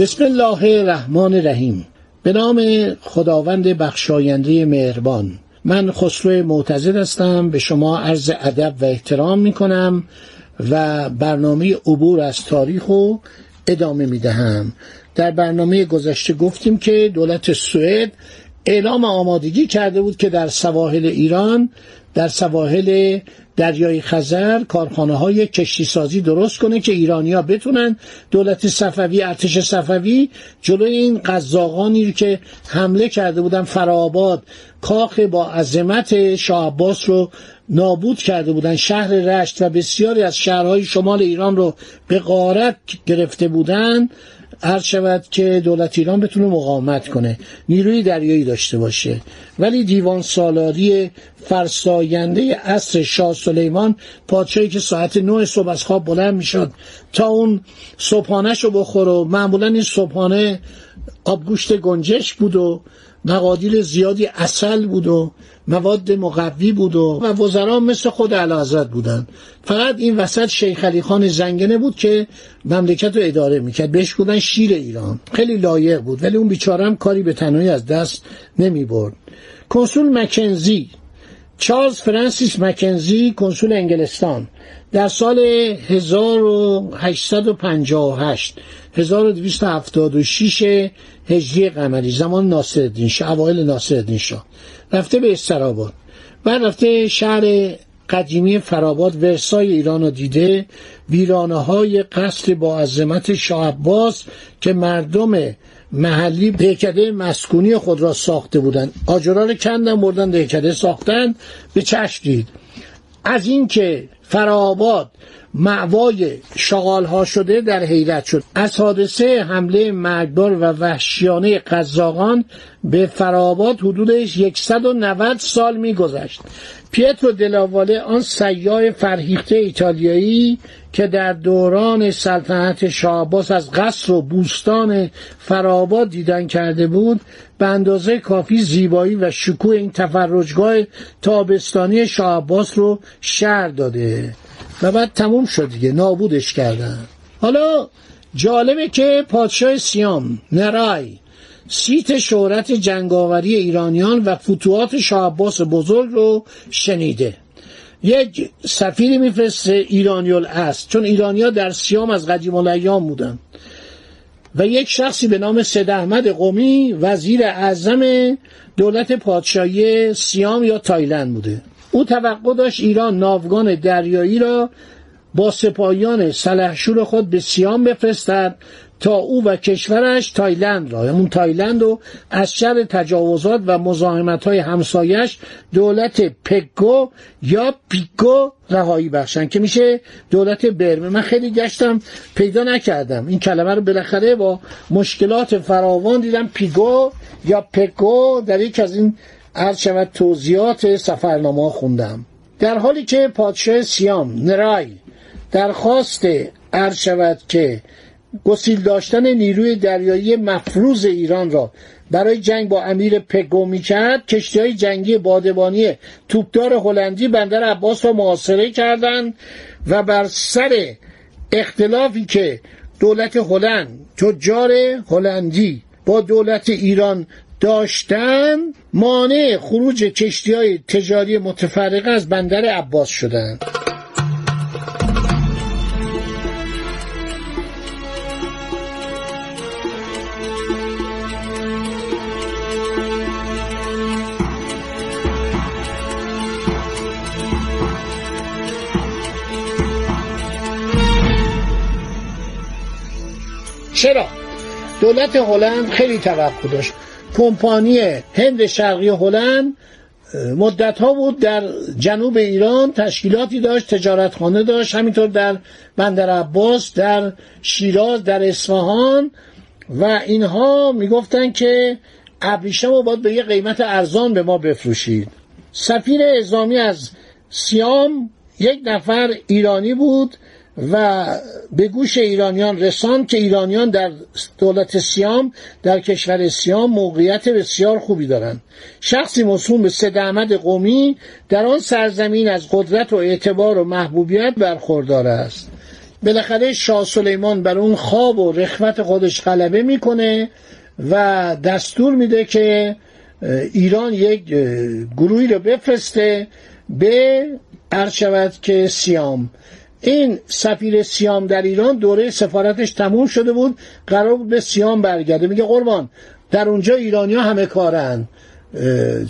بسم الله الرحمن الرحیم. به نام خداوند بخشاینده مهربان. من خسرو معتزد هستم. به شما عرض ادب و احترام می کنم و برنامه عبور از تاریخ رو ادامه می دهم در برنامه گذشته گفتیم که دولت سوئد اعلام آمادگی کرده بود که در سواحل ایران در سواحل دریای خزر کارخانه های کشتی سازی درست کنه که ایرانیا بتونن دولت صفوی ارتش صفوی جلوی این قزاقانی که حمله کرده بودن فرآباد کاخ با عظمت شاه عباس رو نابود کرده بودن. شهر رشت و بسیاری از شهرهای شمال ایران رو به غارت گرفته بودن. عرض شود که دولت ایران بتونه مقاومت کنه نیروی دریایی داشته باشه. ولی دیوان سالاری فرساینده عصر شاه سلیمان پادشاهی که ساعت نه صبح از خواب بلند می‌شد تا اون صبحانهش رو و معمولا این صبحانه آبگوشت گنجش بود و مقادیر زیادی اصل بود و مواد مقوی بود و و وزرا مثل خود علازت بودن فقط این وسط شیخ علی خان زنگنه بود که مملکت رو اداره می‌کرد. بهش بودن شیر ایران. خیلی لایق بود ولی اون بیچاره هم کاری به تنهایی از دست نمی برد کنسول مکنزی چارلز فرانسیس مکنزی کنسول انگلستان. در سال 1858 1276 هجری قمری زمان ناصرالدین شاه اوایل ناصرالدین شاه رفته به استراباد بعد رفته شهر قدیمی فراباد ورسای ایران رو دیده. ویرانه های قصر با عظمت شاه عباس که مردم محلی دهکده مسکونی خود را ساخته بودند. آجرها رو کندن بردن دهکده ساختن به چشم دید. از اینکه فراباد معوای شغال ها شده در حیرت شد. از حادثه حمله مرگبار و وحشیانه قزاقان به فراباد حدودش 190 سال میگذشت. پیترو دلاواله آن سیاه فرهیخته ایتالیایی که در دوران سلطنت شاه از قصر و بوستان فراباد دیدن کرده بود به اندازه کافی زیبایی و شکوه این تفرجگاه تابستانی شاه رو شهر داده. و بعد تموم شد دیگه نابودش کردن. حالا جالبه که پادشاه سیام نرای سیت شهرت جنگاوری ایرانیان و فتوحات شاه بزرگ رو شنیده. یک سفیری میفرسته ایرانیول است. چون ایرانیا در سیام از قدیم الایام بودن. و یک شخصی به نام سید احمد قمی وزیر اعظم دولت پادشاهی سیام یا تایلند بوده. او توقع داشت ایران ناوگان دریایی را با سپاهیان سلحشور خود به سیام بفرستد تا او و کشورش تایلند را همون تایلند رو از شر تجاوزات و مزاحمت های همسایش دولت پگو یا پیگو رهایی بخشن که میشه دولت برمه. من خیلی گشتم پیدا نکردم. این کلمه رو بالاخره با مشکلات فراوان دیدم. پیگو یا پگو در یک از این عرض شود توضیحات سفرنامه خوندم. در حالی که پادشاه سیام نرای درخواست عرض شود که گسیل داشتن نیروی دریایی مفروض ایران را برای جنگ با امیر پگو می‌کرد کشتی های جنگی بادبانی توپدار هلندی بندر عباس را محاصره کردند و بر سر اختلافی که دولت هلند تجار هلندی با دولت ایران داشتن مانع خروج کشتی های تجاری متفرقه از بندر عباس شدند. چرا؟ دولت هلند خیلی توقع داشت. کمپانی هند شرقی هلند مدت ها بود در جنوب ایران تشکیلاتی داشت تجارتخانه داشت همینطور در بندر عباس در شیراز در اصفهان و اینها می‌گفتن که ابریشم رو باید به یه قیمت ارزان به ما بفروشید. سفیر ازامی از سیام یک نفر ایرانی بود و به گوش ایرانیان رساند که ایرانیان در دولت سیام در کشور سیام موقعیت بسیار خوبی دارند. شخصی مصوم به سید احمد قومی در آن سرزمین از قدرت و اعتبار و محبوبیت برخوردار است. بالاخره شاه سلیمان بر اون خواب و رخوت خودش غلبه می‌کنه و دستور میده که ایران یک گروهی رو بفرسته به شود که سیام. این سفیر سیام در ایران دوره سفارتش تموم شده بود قرار بود به سیام برگرده. میگه قربان در اونجا ایرانیا همه کارن.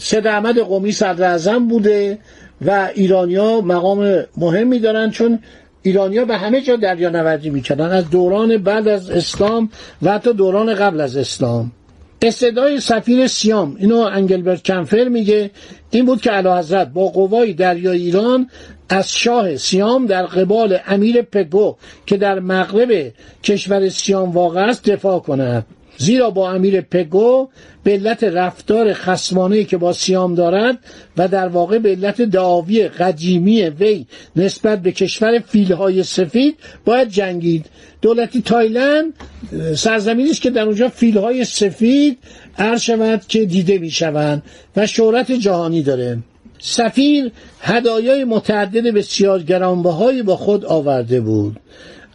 سید احمد قومی صدر بوده و ایرانیا مقام مهمی دارن چون ایرانیا به همه جا دریا نوردی می‌کردن. از دوران بعد از اسلام و حتی دوران قبل از اسلام. استدای سفیر سیام اینو انگلبرت کنفر میگه این بود که علا حضرت با قوای دریای ایران از شاه سیام در قبال امیر پگو که در مغرب کشور سیام واقع است دفاع کند زیرا با امیر پگو به علت رفتار خسمانه که با سیام دارد و در واقع به علت دعاوی قدیمی وی نسبت به کشور فیلهای سفید باید جنگید. دولتی تایلند سرزمینی است که در اونجا فیلهای سفید عرض شود که دیده می‌شوند و شهرت جهانی داره. سفیر هدایای متعدد بسیار گرانبهایی با خود آورده بود.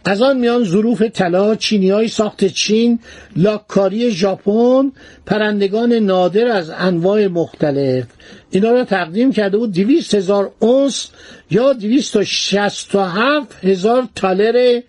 از آن میان ظروف طلا چینی های ساخت چین لاککاری ژاپن پرندگان نادر از انواع مختلف. اینا را تقدیم کرده بود دویست هزار اونس یا دویست و شست و هفت هزار تالر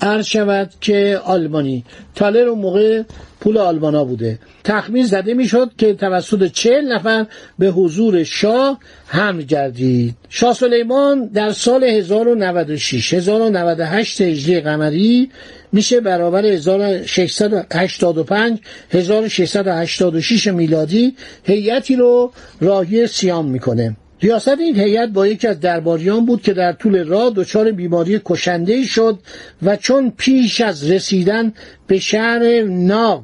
عرض شود که آلمانی. تالر اون موقع پول آلمانا بوده. تخمین زده می‌شد که توسط چهل نفر به حضور شاه هم گردید. شاه سلیمان در سال 1096 1098 هجری قمری میشه برابر 1685 1686 میلادی هیئتی رو راهی سیام می‌کنه. ریاست این هیئت با یکی از درباریان بود که در طول راه دچار بیماری کشنده شد و چون پیش از رسیدن به شهر ناو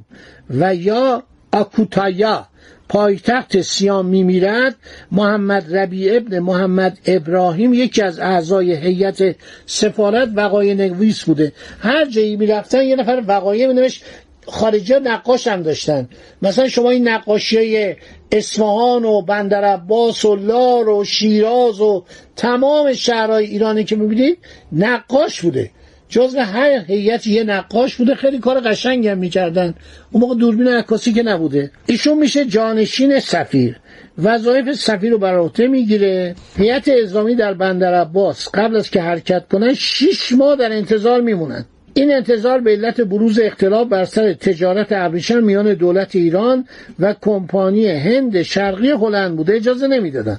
و یا آکوتایا پایتخت سیام میمیرد محمد ربی ابن محمد ابراهیم یکی از اعضای هیئت سفارت وقای نویس بوده. هر جایی می‌رفتن یه نفر وقایع نوشت خارجی نقاش هم داشتن. مثلا شما این نقاشی های اصفهان و بندر عباس و لار و شیراز و تمام شهرهای ایرانی که می‌بینید نقاش بوده. جزو هر هیئت یه نقاش بوده. خیلی کار قشنگ هم می‌کردن. اون موقع دوربین عکاسی که نبوده. ایشون میشه جانشین سفیر. وظایف سفیر رو بر عهده می‌گیره. هیئت ازامی در بندر عباس قبل از که حرکت کنن شیش ماه در انتظار میمونن. این انتظار به علت بروز اختلاف بر سر تجارت ابریشم میان دولت ایران و کمپانی هند شرقی هلند بوده اجازه نمی‌دادن.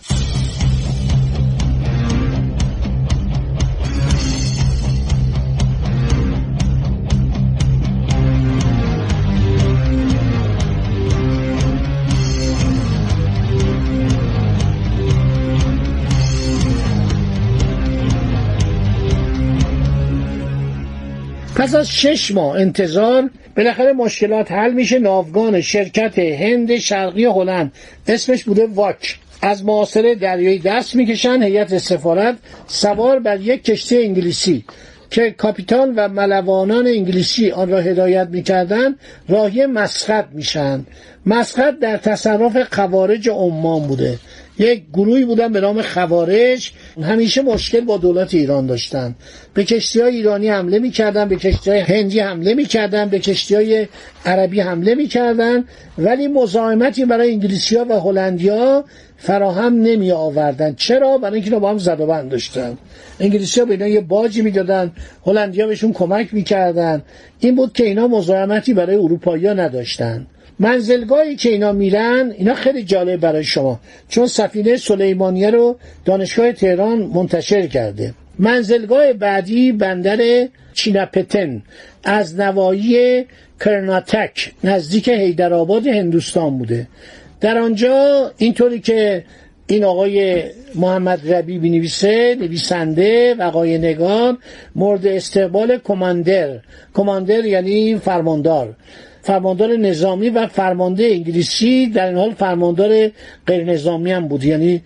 پس از شش ماه انتظار بالاخره مشکلات حل میشه. ناوگان شرکت هند شرقی هلند اسمش بوده واک. از معاصره دریایی دست می‌کشن. هیئت سفارت سوار بر یک کشتی انگلیسی که کاپیتان و ملوانان انگلیسی آن را هدایت می‌کردند راهی مسقط میشن. مسقط در تصرف خوارج عمان بوده. یک گروهی بودن به نام خوارج. همیشه مشکل با دولت ایران داشتن. به کشتی های ایرانی حمله می‌کردن به کشتی های هندی حمله می‌کردن به کشتی های عربی حمله می‌کردن. ولی مزاحمتی برای انگلیسی ها و هلندیا فراهم نمی آوردن چرا؟ برای اینکه با هم زد و بند داشتن. انگلیسی ها به اینا یه باجی می‌دادن. هلندیا بهشون کمک می‌کردن. این بود که اینا مزاحمتی برای اروپایی ها نداشتن. منزلگاهی که اینا میرن اینا خیلی جالب برای شما. چون سفینه سلیمانیه رو دانشگاه تهران منتشر کرده. منزلگاه بعدی بندر چینپتن از نوایی کرناتک نزدیک هیدرآباد هندوستان بوده. در آنجا اینطوری که این آقای محمد ربی بنویسه نویسنده و آقای نگار مورد استقبال کماندر. کماندر یعنی فرماندار. فرماندار نظامی و فرمانده انگلیسی در این حال فرماندار غیر نظامی هم بود یعنی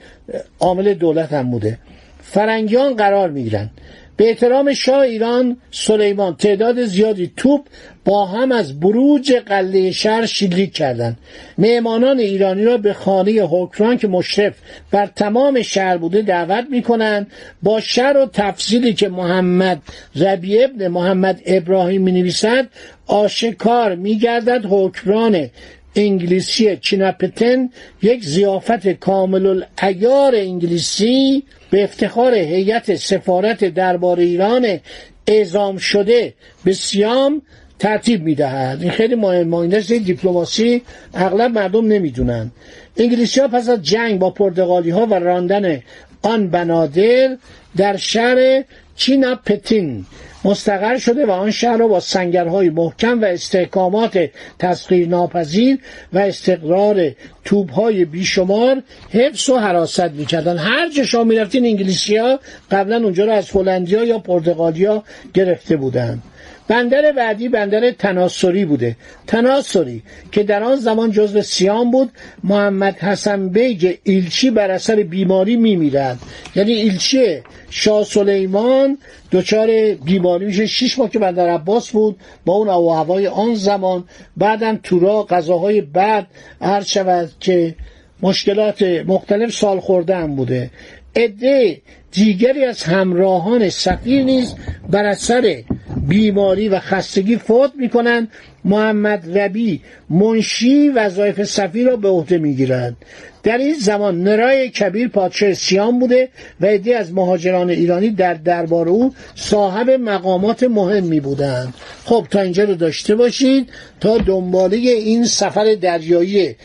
عامل دولت هم بوده. فرنگیان قرار می‌گیرن. به احترام شاه ایران سلیمان تعداد زیادی توپ با هم از بروج قلعه شهر شلیک کردند. مهمانان ایرانی را به خانه حکران که مشرف بر تمام شهر بوده دعوت می‌کنند. با شر و تفصیلی که محمد ربی ابن محمد ابراهیم می نویسد آشکار میگردد حکران انگلیسی چیناپتن یک زیافت کامل العیار انگلیسی به افتخار هیئت سفارت دربار ایران اعزام شده به سیام ترتیب می‌دهد. این خیلی مهم. این دیپلماسی اغلب مردم نمی‌دونن. انگلیسی ها پس از جنگ با پرتغالی ها و راندن آن بنادر در شهر چینا پتین مستقر شده و آن شهر را با سنگرهای محکم و استحکامات تسخیر ناپذیر و استقرار توبهای بیشمار حفظ و حراست می‌کردن هر جا شما می‌رفتین انگلیسی ها قبلا اونجا را از هلندیا یا پرتغالیا گرفته بودند. بندر بعدی بندر تناسری بوده. تناسری که در آن زمان جزو سیام بود محمد حسن بیگ ایلچی بر اثر بیماری میمیرد. یعنی ایلچی شاه سلیمان دچار بیماری میشه. شش ماه که بندر عباس بود با آب و هوای آن زمان. بعدم تو راه غذاهای بد هر شود که مشکلات مختلف سال خورده هم بوده. عده دیگری از همراهان سفیر نیز بر اثر بیماری و خستگی فوت می‌کنند محمد ربی منشی وظایف سفیر را به عهده می‌گیرند در این زمان نرای کبیر پادشاه سیام بوده و عده از مهاجران ایرانی در دربار او صاحب مقامات مهمی بودند خب تا اینجا رو داشته باشید تا دنباله این سفر دریایی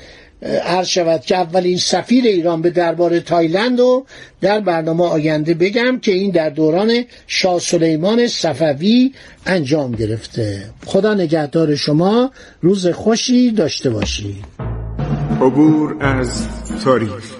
عرض شود که اولین سفیر ایران به دربار تایلند و در برنامه آینده بگم که این در دوران شاه سلیمان صفوی انجام گرفته. خدا نگهدار شما روز خوشی داشته باشید. عبور از تاریخ.